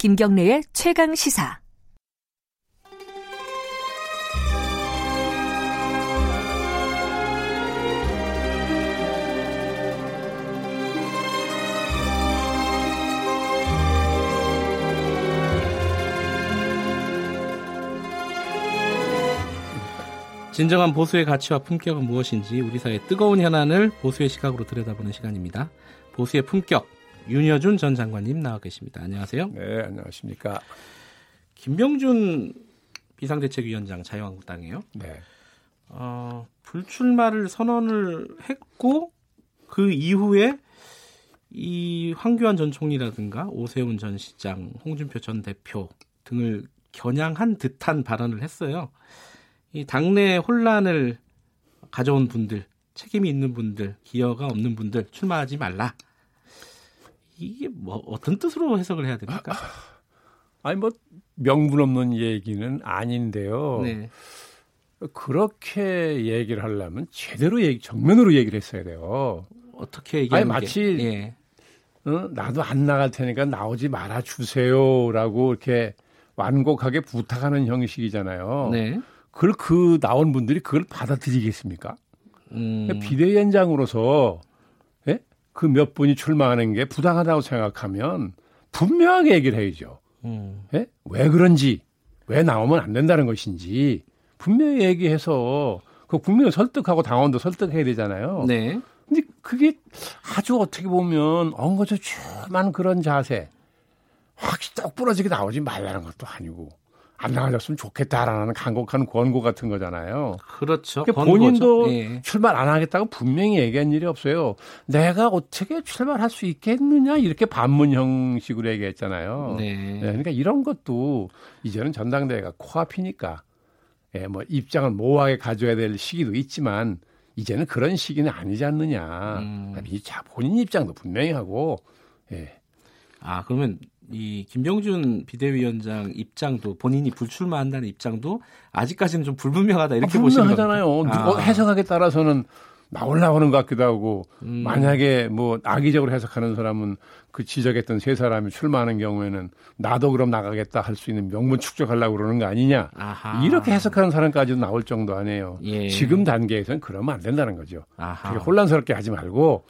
김경래의 최강 시사. 진정한 보수의 가치와 품격은 무엇인지 우리 사회의 뜨거운 현안을 보수의 시각으로 들여다보는 시간입니다. 보수의 품격 윤여준 전 장관님 나와 계십니다. 안녕하세요. 네, 안녕하십니까. 김병준 비상대책위원장 자유한국당이에요. 네. 어, 불출마를 선언을 했고 그 이후에 이 황교안 전 총리라든가 오세훈 전 시장, 홍준표 전 대표 등을 겨냥한 듯한 발언을 했어요. 이 당내 혼란을 가져온 분들, 책임이 있는 분들, 기여가 없는 분들 출마하지 말라. 이게 뭐 어떤 뜻으로 해석을 해야 됩니까? 아니 뭐 명분 없는 얘기는 아닌데요. 네. 그렇게 얘기를 하려면 제대로 얘기, 정면으로 얘기를 했어야 돼요. 어떻게 얘기하는 아니 마치 게, 예. 어, 나도 안 나갈 테니까 나오지 말아 주세요라고 이렇게 완곡하게 부탁하는 형식이잖아요. 네. 그걸 그 나온 분들이 그걸 받아들이겠습니까? 음, 비대위원장으로서 예? 그 몇 분이 출마하는 게 부당하다고 생각하면 분명하게 얘기를 해야죠. 음, 예? 왜 그런지, 왜 나오면 안 된다는 것인지 분명히 얘기해서 그 국민을 설득하고 당원도 설득해야 되잖아요. 네. 근데 그게 아주 어떻게 보면 엉거저춤한 그런 자세, 확 똑 부러지게 나오지 말라는 것도 아니고 안 나가졌으면 좋겠다라는 간곡한 권고 같은 거잖아요. 그렇죠. 그러니까. 본인도 예. 출마 안 하겠다고 분명히 얘기한 일이 없어요. 내가 어떻게 출마할 수 있겠느냐 이렇게 반문 형식으로 얘기했잖아요. 네. 네, 그러니까 이런 것도 이제는 전당대회가 코앞이니까 예, 뭐 입장을 모호하게 가져야 될 시기도 있지만 이제는 그런 시기는 아니지 않느냐. 음. 이 자, 본인 입장도 분명히 하고 예. 아 그러면 이 김병준 비대위원장 입장도 본인이 불출마한다는 입장도 아직까지는 좀 불분명하다 이렇게 아, 보시는? 누가 아. 해석하기에 따라서는 나올 나오는 것 같기도 하고 음. 만약에 뭐 악의적으로 해석하는 사람은 그 지적했던 세 사람이 출마하는 경우에는 나도 그럼 나가겠다 할 수 있는 명분 축적하려고 그러는 거 아니냐 아하. 이렇게 해석하는 사람까지도 나올 정도 아니에요. 예. 지금 단계에서는 그러면 안 된다는 거죠. 아하. 그렇게 혼란스럽게 하지 말고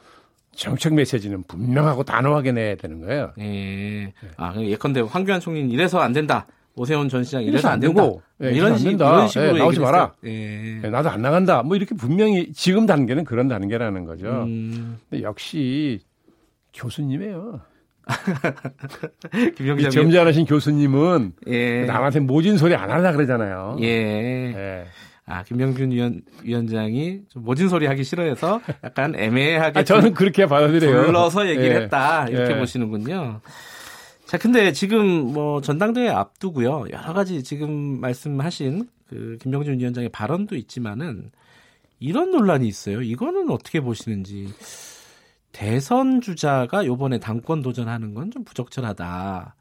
정책 메시지는 분명하고 단호하게 내야 되는 거예요. 예. 아, 그럼 예컨대 황교안 총리는 이래서 안 된다. 오세훈 전 시장 이래서 이래서 안. 되고, 예, 이런 식 된다. 이런 식으로 예, 나오지 마라. 예. 예, 나도 안 나간다. 뭐 이렇게 분명히 지금 단계는 그런 단계라는 거죠. 음, 근데 역시 교수님이에요. 김영기 이 점잖으신 교수님은 예. 남한테 모진 소리 안 하려 그러잖아요. 예. 예. 아, 김병준 위원, 위원장이 좀 모진 소리 하기 싫어해서 약간 애매하게 아, 저는 그렇게 받아들여요. 불러서 얘기를 예. 했다. 이렇게 예. 보시는군요. 자, 근데 지금 뭐 전당대회 앞두고요. 여러 가지 지금 말씀하신 그 김병준 위원장의 발언도 있지만은 이런 논란이 있어요. 이거는 어떻게 보시는지. 대선 주자가 요번에 당권 도전하는 건 좀 부적절하다.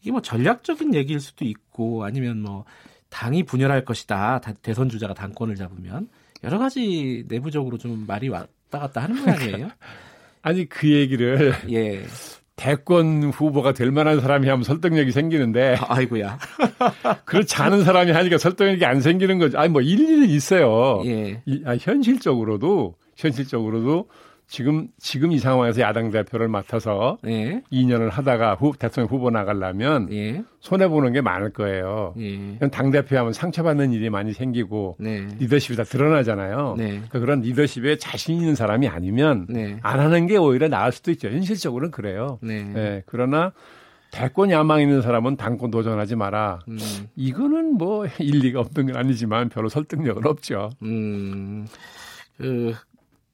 이게 뭐 전략적인 얘기일 수도 있고 아니면 뭐 당이 분열할 것이다. 다- 대선 주자가 당권을 잡으면 여러 가지 내부적으로 좀 말이 왔다 갔다 하는 모양이에요. 아니 그 얘기를 예. 대권 후보가 될 만한 사람이 하면 설득력이 생기는데 아, 아이고야. 그렇지 않은 사람이 하니까 설득력이 안 생기는 거죠. 아니 뭐 일리는 있어요. 예. 이- 아, 현실적으로도 현실적으로도 지금 지금 이 상황에서 야당 대표를 맡아서 예. 2년을 2년을 하다가 후, 대통령 후보 나가려면 예. 손해 보는 게 많을 거예요. 예. 당 대표하면 상처받는 일이 많이 생기고 네. 리더십이 다 드러나잖아요. 네. 그러니까 그런 리더십에 자신 있는 사람이 아니면 네. 안 하는 게 오히려 나을 수도 있죠. 현실적으로는 그래요. 네. 예, 그러나 대권 야망 있는 사람은 당권 도전하지 마라. 음. 이거는 뭐 일리가 없는 건 아니지만 별로 설득력은 없죠. 음. 그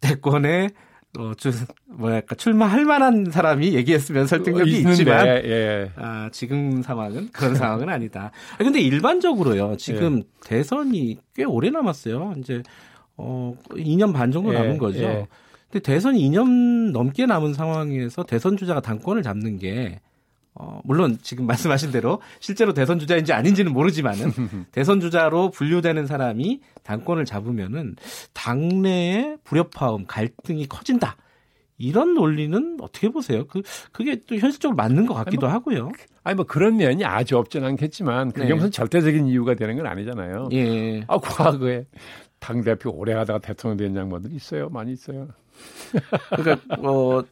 대권에 어, 주, 뭐랄까 출마할 만한 사람이 얘기했으면 설득력이 있는데, 있지만 예. 아, 지금 상황은 그런 상황은 아니다. 아, 근데 일반적으로요. 지금 예. 대선이 꽤 오래 남았어요. 이제 어 2년 반 정도 예, 남은 거죠. 예. 근데 대선이 2년 넘게 남은 상황에서 대선 주자가 당권을 잡는 게 어, 물론 지금 말씀하신 대로 실제로 대선 주자인지 아닌지는 모르지만은 대선 주자로 분류되는 사람이 당권을 잡으면은 당내의 불협화음, 갈등이 커진다. 이런 논리는 어떻게 보세요? 그 그게 또 현실적으로 맞는 것 같기도 아니, 뭐, 하고요. 아니 뭐 그런 면이 아주 없진 않겠지만 그게 네. 무슨 절대적인 이유가 되는 건 아니잖아요. 예. 아 과거에 당 대표 오래 하다가 대통령 된 양반들 있어요, 많이 있어요. 그러니까 어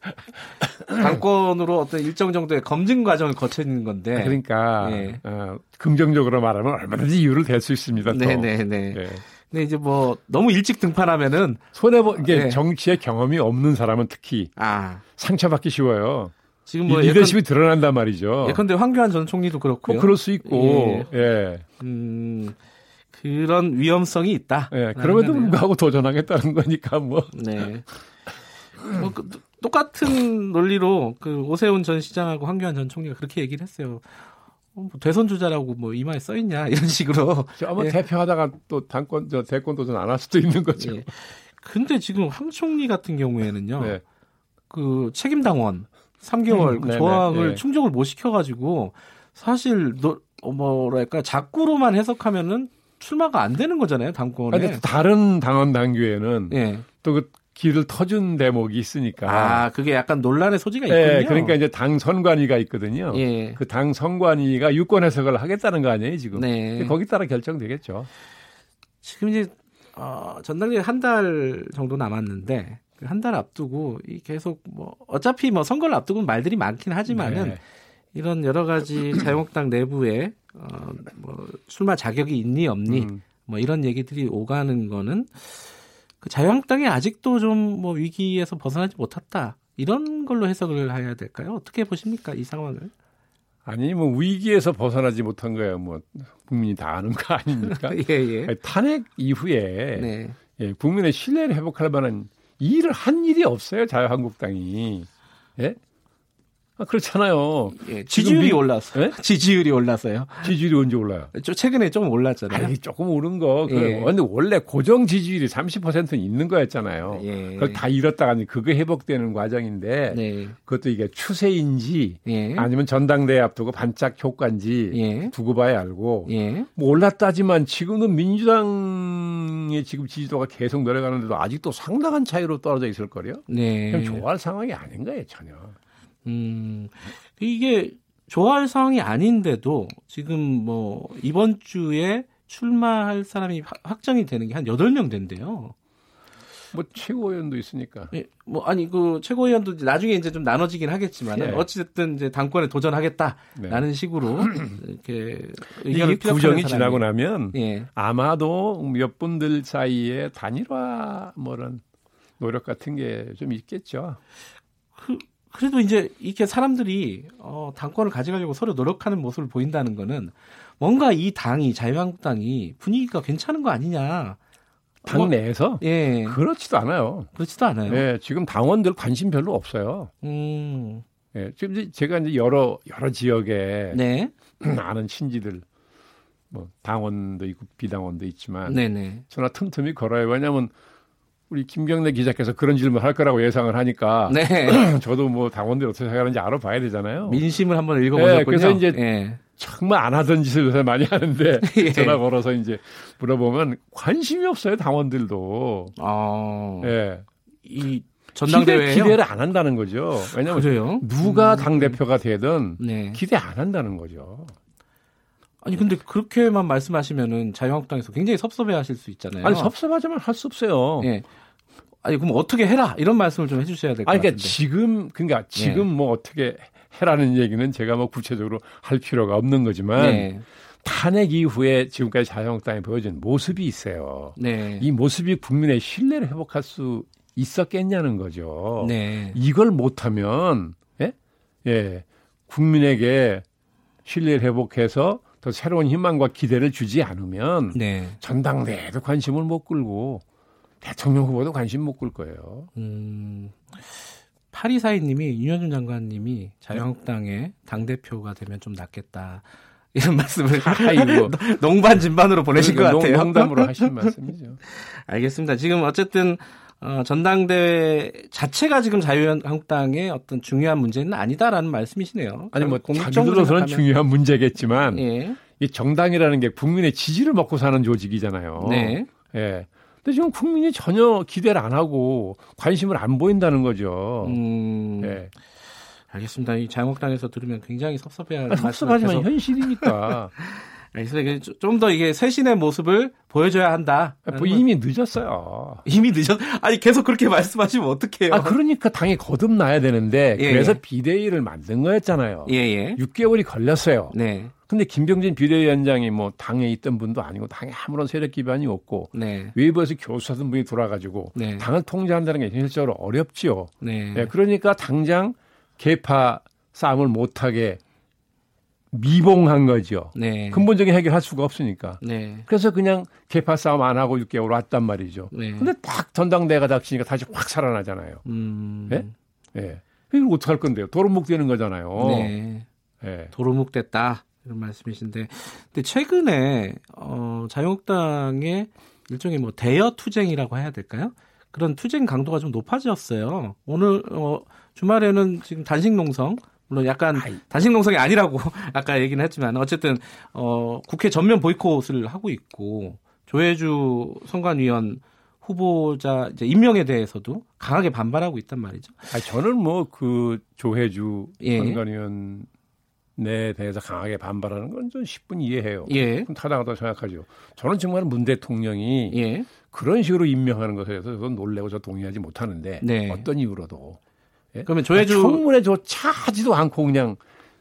당권으로 어떤 일정 정도의 검증 과정을 거치는 건데. 그러니까 예. 어, 긍정적으로 말하면 얼마든지 이유를 댈 수 있습니다. 또. 네네네. 예. 근데 이제 뭐 너무 일찍 등판하면은 손해 보 이게 네. 정치에 경험이 없는 사람은 특히 아 상처받기 쉬워요. 지금 이뭐 리더십이 드러난단 말이죠. 예컨대 황교안 전 총리도 그렇고요. 뭐 그럴 수 있고, 예, 음, 그런 위험성이 있다. 예. 그럼에도 불구하고 도전하겠다는 거니까 뭐. 네. 뭐 그, 똑같은 논리로 그 오세훈 전 시장하고 황교안 전 총리가 그렇게 얘기를 했어요. 어, 뭐 대선 주자라고 뭐 이마에 써 있냐 이런 식으로. 아마 예. 대표하다가 또 당권 저 대권 도전 안 할 수도 있는 거죠. 예. 근데 지금 황 총리 같은 경우에는요. 네. 그 책임 당원 3개월 음, 그 조항을 예. 충족을 못 시켜가지고 사실 너, 어, 뭐랄까 자꾸로만 해석하면은 출마가 안 되는 거잖아요 당권에. 또 다른 당원 당규에는 예. 또그 길을 터준 대목이 있으니까. 아 그게 약간 논란의 소지가 있군요. 예, 그러니까 이제 당 선관위가 있거든요. 예. 그당 선관위가 유권 해석을 하겠다는 거 아니에요, 지금? 네. 거기 따라 결정되겠죠. 지금 이제 어, 전당대회 한 달 정도 남았는데 그한달 앞두고 이 계속 뭐 어차피 뭐 선거를 앞두고 말들이 많긴 하지만은 네. 이런 여러 가지 자유한국당 내부에 어, 뭐 출마 자격이 있니 없니 음. 뭐 이런 얘기들이 오가는 거는 그 자유한국당이 아직도 좀 뭐 위기에서 벗어나지 못했다 이런 걸로 해석을 해야 될까요? 어떻게 보십니까 이 상황을? 아니 뭐 위기에서 벗어나지 못한 거야 뭐 국민이 다 아는 거 아닙니까? 예 예. 아니, 탄핵 이후에 네. 예, 국민의 신뢰를 회복할 만한 일을 한 일이 없어요 자유한국당이. 예? 아, 그렇잖아요. 예, 지지율이 미- 올랐어요. 예? 지지율이 올랐어요. 지지율이 언제 올라요? 좀 최근에 좀 올랐잖아요. 아니, 조금 오른 거. 그, 예. 원래 고정 지지율이 30%는 있는 거였잖아요. 예. 그걸 다 잃었다가 그거 회복되는 과정인데 네. 그것도 이게 추세인지 예. 아니면 전당대회 앞두고 반짝 효과인지 예. 두고 봐야 알고 예. 뭐 올랐다지만 지금은 민주당의 지금 지지도가 계속 내려가는데도 아직도 상당한 차이로 떨어져 있을 거요. 네. 좋아할 상황이 아닌 거예요 전혀. 음. 이게 좋아할 상황이 아닌데도 지금 뭐 이번 주에 출마할 사람이 확- 확정이 되는 게한 8명 된대요. 뭐 최고위원도 있으니까. 예, 뭐 아니 그 최고위원도 나중에 이제 좀 나눠지긴 하겠지만 예. 은 어찌됐든 이제 당권에 도전하겠다라는 네. 식으로 이렇게 이게 의견을 구정이 지나고 나면 예. 아마도 몇 분들 사이에 단일화 뭐런 노력 같은 게 좀 있겠죠. 그 래도 이제 이렇게 사람들이 어, 당권을 가져가려고 서로 노력하는 모습을 보인다는 거는 뭔가 이 당이 자유한국당이 분위기가 괜찮은 거 아니냐. 당 뭐, 내에서 예, 그렇지도 않아요. 그렇지도 않아요. 네, 지금 당원들 관심 별로 없어요. 음, 예, 지금 이제 제가 이제 여러 여러 지역에 네, 아는 친지들 뭐 당원도 있고 비당원도 있지만 네, 네, 전화 틈틈이 걸어요. 왜냐하면 우리 김경래 기자께서 그런 질문 할 거라고 예상을 하니까 네. 저도 뭐 당원들이 어떻게 생각하는지 알아봐야 되잖아요. 민심을 한번 읽어보셨군요. 네, 그래서 이제 예. 정말 안 하던 짓을 요새 많이 하는데 예. 전화 걸어서 이제 물어보면 관심이 없어요 당원들도. 어, 예. 이 기대, 전당대회요. 기대 를 안 한다는 거죠. 왜냐하면 그래요? 누가 당 대표가 되든 네. 기대 안 한다는 거죠. 아니 근데 그렇게만 말씀하시면은 자유한국당에서 굉장히 섭섭해하실 수 있잖아요. 아니 섭섭하지만 할 수 없어요. 예. 아니 그럼 어떻게 해라 이런 말씀을 좀 해주셔야 될것 아니 같은데. 그러니까 지금 그러니까 지금 뭐 어떻게 해라는 얘기는 제가 뭐 구체적으로 할 필요가 없는 거지만 네. 탄핵 이후에 지금까지 자유한국당이 보여준 모습이 있어요. 네. 이 모습이 국민의 신뢰를 회복할 수 있었겠냐는 거죠. 네. 이걸 못하면 예? 예 국민에게 신뢰를 회복해서 더 새로운 희망과 기대를 주지 않으면 네. 전당대회도 관심을 못 끌고 대통령 후보도 관심 못 끌 거예요. 음. 파리사이님이 윤여준 장관님이 자유한국당의 당 대표가 되면 좀 낫겠다 이런 말씀을 아이고. 농반 진반으로 보내신 것 그러니까 농- 같아요. 농담으로 하신 말씀이죠. 알겠습니다. 지금 어쨌든 어, 전당대회 자체가 지금 자유한국당의 어떤 중요한 문제는 아니다라는 말씀이시네요. 아니 뭐 공적으로 자기들로서는 생각하면- 중요한 문제겠지만 예. 이 정당이라는 게 국민의 지지를 먹고 사는 조직이잖아요. 네. 예. 근데 지금 국민이 전혀 기대를 안 하고 관심을 안 보인다는 거죠. 음, 예. 알겠습니다. 이 자유한국당에서 들으면 굉장히 섭섭해할 아, 섭섭하지만 현실이니까. 알겠습니다. 좀 더 이게 쇄신의 모습을 보여줘야 한다. 뭐 이미 늦었어요. 이미 늦었. 아니 계속 그렇게 말씀하시면 어떡해요? 아 그러니까 당이 거듭나야 되는데 예, 그래서 예. 비대위를 만든 거였잖아요. 예, 예. 6개월이 걸렸어요. 네, 근데 김병진 비대위원장이 뭐 당에 있던 분도 아니고 당에 아무런 세력 기반이 없고 네, 외부에서 교수하던 분이 돌아가지고 네. 당을 통제한다는 게 현실적으로 어렵지요. 네. 예, 그러니까 당장 개파 싸움을 못하게 미봉한 거죠. 네. 근본적인 해결할 수가 없으니까. 네. 그래서 그냥 개파 싸움 안 하고 6개월 왔단 말이죠. 네. 근데 딱 전당대회가 닥치니까 다시 확 살아나잖아요. 음. 예? 예. 이걸 어떡할 건데요? 도루묵 되는 거잖아요. 네. 예. 도루묵 됐다 이런 말씀이신데, 근데 최근에 어, 자유한국당의 일종의 뭐 대여 투쟁이라고 해야 될까요? 그런 투쟁 강도가 좀 높아졌어요. 오늘 어, 주말에는 지금 단식 농성 물론 약간 아이. 단식 농성이 아니라고 아까 얘기는 했지만 어쨌든 어, 국회 전면 보이콧을 하고 있고 조혜주 선관위원 후보자 이제 임명에 대해서도 강하게 반발하고 있단 말이죠. 아니, 저는 뭐 그 조혜주 예. 선관위원 에 대해서 강하게 반발하는 건 좀 10분 이해해요. 예, 타당하다고 생각하죠. 저는 정말 문 대통령이 예, 그런 식으로 임명하는 것에 대해서 저는 놀래고 저 동의하지 못하는데 네. 어떤 이유로도 예? 그러면 조혜주 청문회조차 하지도 않고 그냥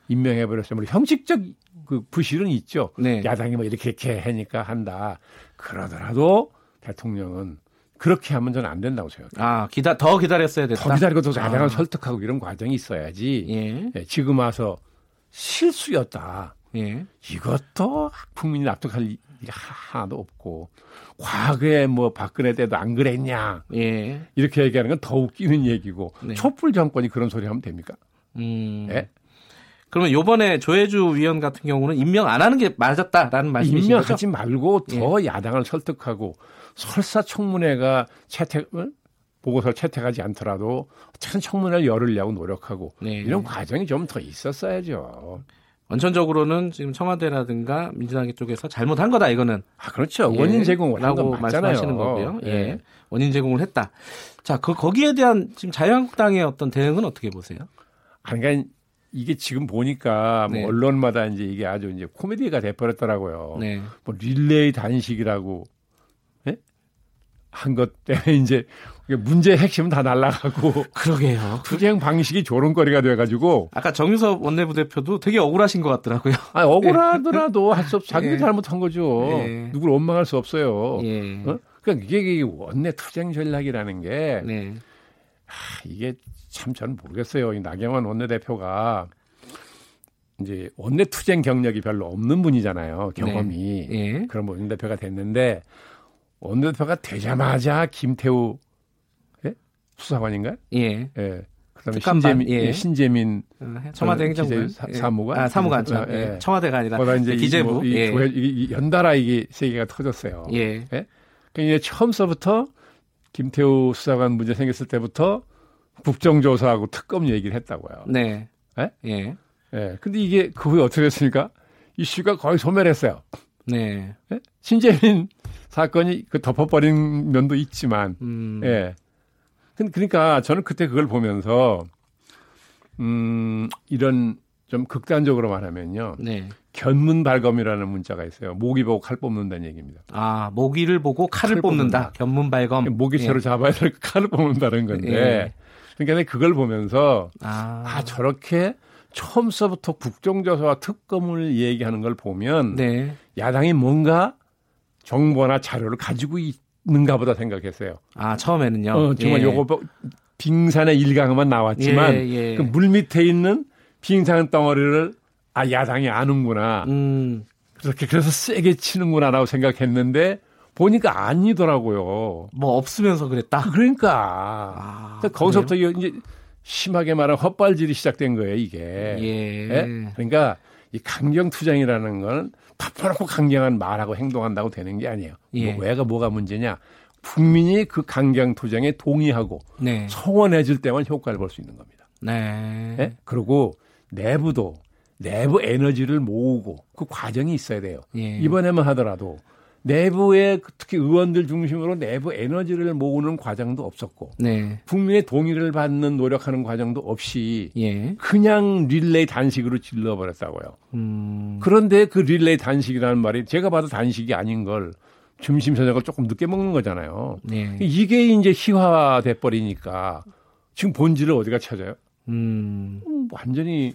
임명해 버렸어요. 물론 형식적 그 부실은 있죠. 네. 야당이 뭐 이렇게 이렇게 하니까 한다. 그러더라도 대통령은 그렇게 하면 저는 안 된다고 생각해요. 아 기다 더 기다렸어야 됐다. 더 기다리고 또 야당을 아. 설득하고 이런 과정이 있어야지. 예, 예, 지금 와서 실수였다. 예, 이것도 국민이 납득할 일이 하나도 없고 과거에 뭐 박근혜 때도 안 그랬냐 예. 이렇게 얘기하는 건 더 웃기는 얘기고 네. 촛불 정권이 그런 소리 하면 됩니까? 음. 예? 그러면 요번에 조혜주 위원 같은 경우는 임명 안 하는 게 맞았다라는 말씀이신 거죠? 임명하지 말고 더 야당을 설득하고 설사 청문회가 채택을 보고서 채택하지 않더라도 어쨌든 청문회를 열으려고 노력하고 네. 이런 과정이 좀 더 있었어야죠. 원천적으로는 지금 청와대라든가 민주당 쪽에서 잘못한 거다 이거는 아 그렇죠. 예, 원인 제공을 한 라고 건 맞잖아요. 말씀하시는 거고요. 예. 예. 원인 제공을 했다. 자, 그 거기에 대한 지금 자유한국당의 어떤 대응은 어떻게 보세요? 아니, 그러니까 이게 지금 보니까 뭐 네. 언론마다 이제 이게 아주 이제 코미디가 돼버렸더라고요. 네. 뭐 릴레이 단식이라고 예? 한 것 때문에 이제 문제의 핵심은 다 날라가고 그러게요. 투쟁 방식이 조롱거리가 돼가지고 아까 정유섭 원내부대표도 되게 억울하신 것 같더라고요. 아, 억울하더라도 할 수 없, 자기가 예. 잘못한 거죠. 예. 누굴 원망할 수 없어요. 예. 어? 그러니까 이게, 원내 투쟁 전략이라는 게 네. 아, 이게 참 저는 모르겠어요. 이 나경원 원내대표가 이제 원내 투쟁 경력이 별로 없는 분이잖아요. 경험이. 예. 그런 원내대표가 됐는데 원내대표가 되자마자 김태우 예? 수사관인가요? 예. 예. 그다음에 특감반, 신재민, 예. 예, 신재민 어, 청와대 어, 기재- 사- 사무관? 아, 사무관 예. 예. 청와대가 아니라 거다 이제 이 기재부. 뭐, 이 예. 이- 이 연달아 이게 세 개가 터졌어요. 예. 그러니까 이제 처음서부터 김태우 수사관 문제 생겼을 때부터 국정조사하고 특검 얘기를 했다고요. 네. 예? 예. 예. 근데 이게 그 후에 어떻게 됐습니까? 이슈가 거의 소멸했어요. 네. 예? 신재민 사건이 그 덮어버린 면도 있지만, 음. 예. 근- 그러니까 저는 그때 그걸 보면서, 음, 이런 좀 극단적으로 말하면요. 네. 견문 발검이라는 문자가 있어요. 모기 보고 칼 뽑는다는 얘기입니다. 아, 모기를 보고 칼을 칼을 뽑는다. 뽑는다. 견문 발검. 모기채로 잡아야 될 칼을 뽑는다는 건데. 예. 그러니까 그걸 보면서, 아. 아, 저렇게 처음서부터 국정조사와 특검을 얘기하는 걸 보면, 네. 야당이 뭔가 정보나 자료를 가지고 있는가 보다 생각했어요. 아, 처음에는요. 어, 정말 예. 요거 뭐 빙산의 일강만 나왔지만 예, 예. 그 물 밑에 있는 빙산 덩어리를 아 야당이 아는구나. 음. 그렇게 그래서 세게 치는구나라고 생각했는데 보니까 아니더라고요. 뭐 없으면서 그랬다. 그러니까 아, 그러니까 거기서부터 이제 심하게 말하면 헛발질이 시작된 거예요 이게. 예. 예? 그러니까 이 강경 투쟁이라는 건 덮어놓고 강경한 말하고 행동한다고 되는 게 아니에요. 예. 뭐 왜가 뭐가 문제냐? 국민이 그 강경 투쟁에 동의하고 네. 성원해 줄 때만 효과를 볼 수 있는 겁니다. 네. 예? 그리고 내부도 내부 에너지를 모으고 그 과정이 있어야 돼요. 예. 이번에만 하더라도 내부에 특히 의원들 중심으로 내부 에너지를 모으는 과정도 없었고 네. 국민의 동의를 받는 노력하는 과정도 없이 예. 그냥 릴레이 단식으로 질러버렸다고요. 음. 그런데 그 릴레이 단식이라는 말이 제가 봐도 단식이 아닌 걸 점심 저녁을 조금 늦게 먹는 거잖아요. 네. 이게 이제 희화돼 버리니까 지금 본질을 어디가 찾아요? 음. 음, 완전히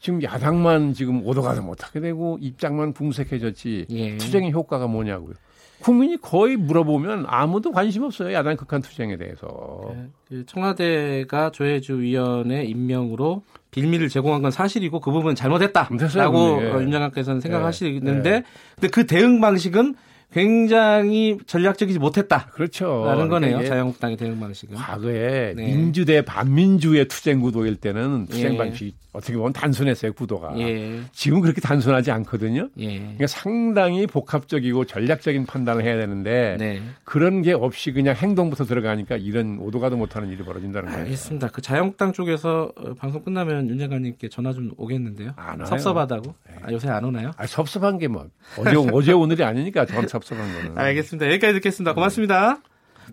지금 야당만 지금 오도가도 못하게 되고 입장만 궁색해졌지 예. 투쟁의 효과가 뭐냐고요. 국민이 거의 물어보면 아무도 관심 없어요. 야당 극한 투쟁에 대해서. 그 청와대가 조혜주 위원의 임명으로 빌미를 제공한 건 사실이고 그 부분은 잘못했다라고 근데. 어, 윤 장관께서는 생각하시는데 네. 근데 그 대응 방식은 굉장히 전략적이지 못했다라는 그렇죠. 거네요. 그러니까 이게 자유한국당의 대응 방식은. 과거에 네. 민주대 반민주의 투쟁 구도일 때는 투쟁 예. 방식이 어떻게 보면 단순했어요 구도가. 예. 지금 그렇게 단순하지 않거든요. 예. 그러니까 상당히 복합적이고 전략적인 판단을 해야 되는데 네. 그런 게 없이 그냥 행동부터 들어가니까 이런 오도가도 못하는 일이 벌어진다는 거예요. 알겠습니다. 그 자유한국당 쪽에서 어, 방송 끝나면 윤 장관님께 전화 좀 오겠는데요. 안 와요. 섭섭하다고. 아, 요새 안 오나요? 아, 섭섭한 게 뭐 어제 어제 오늘이 아니니까 전 섭섭한 거는. 알겠습니다. 여기까지 듣겠습니다. 고맙습니다.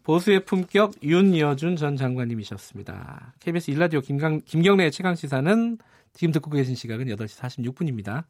보수의 품격 윤여준 전 장관님이셨습니다. KBS 일라디오 김강, 김경래의 최강 시사는 지금 듣고 계신 시각은 8시 46분입니다.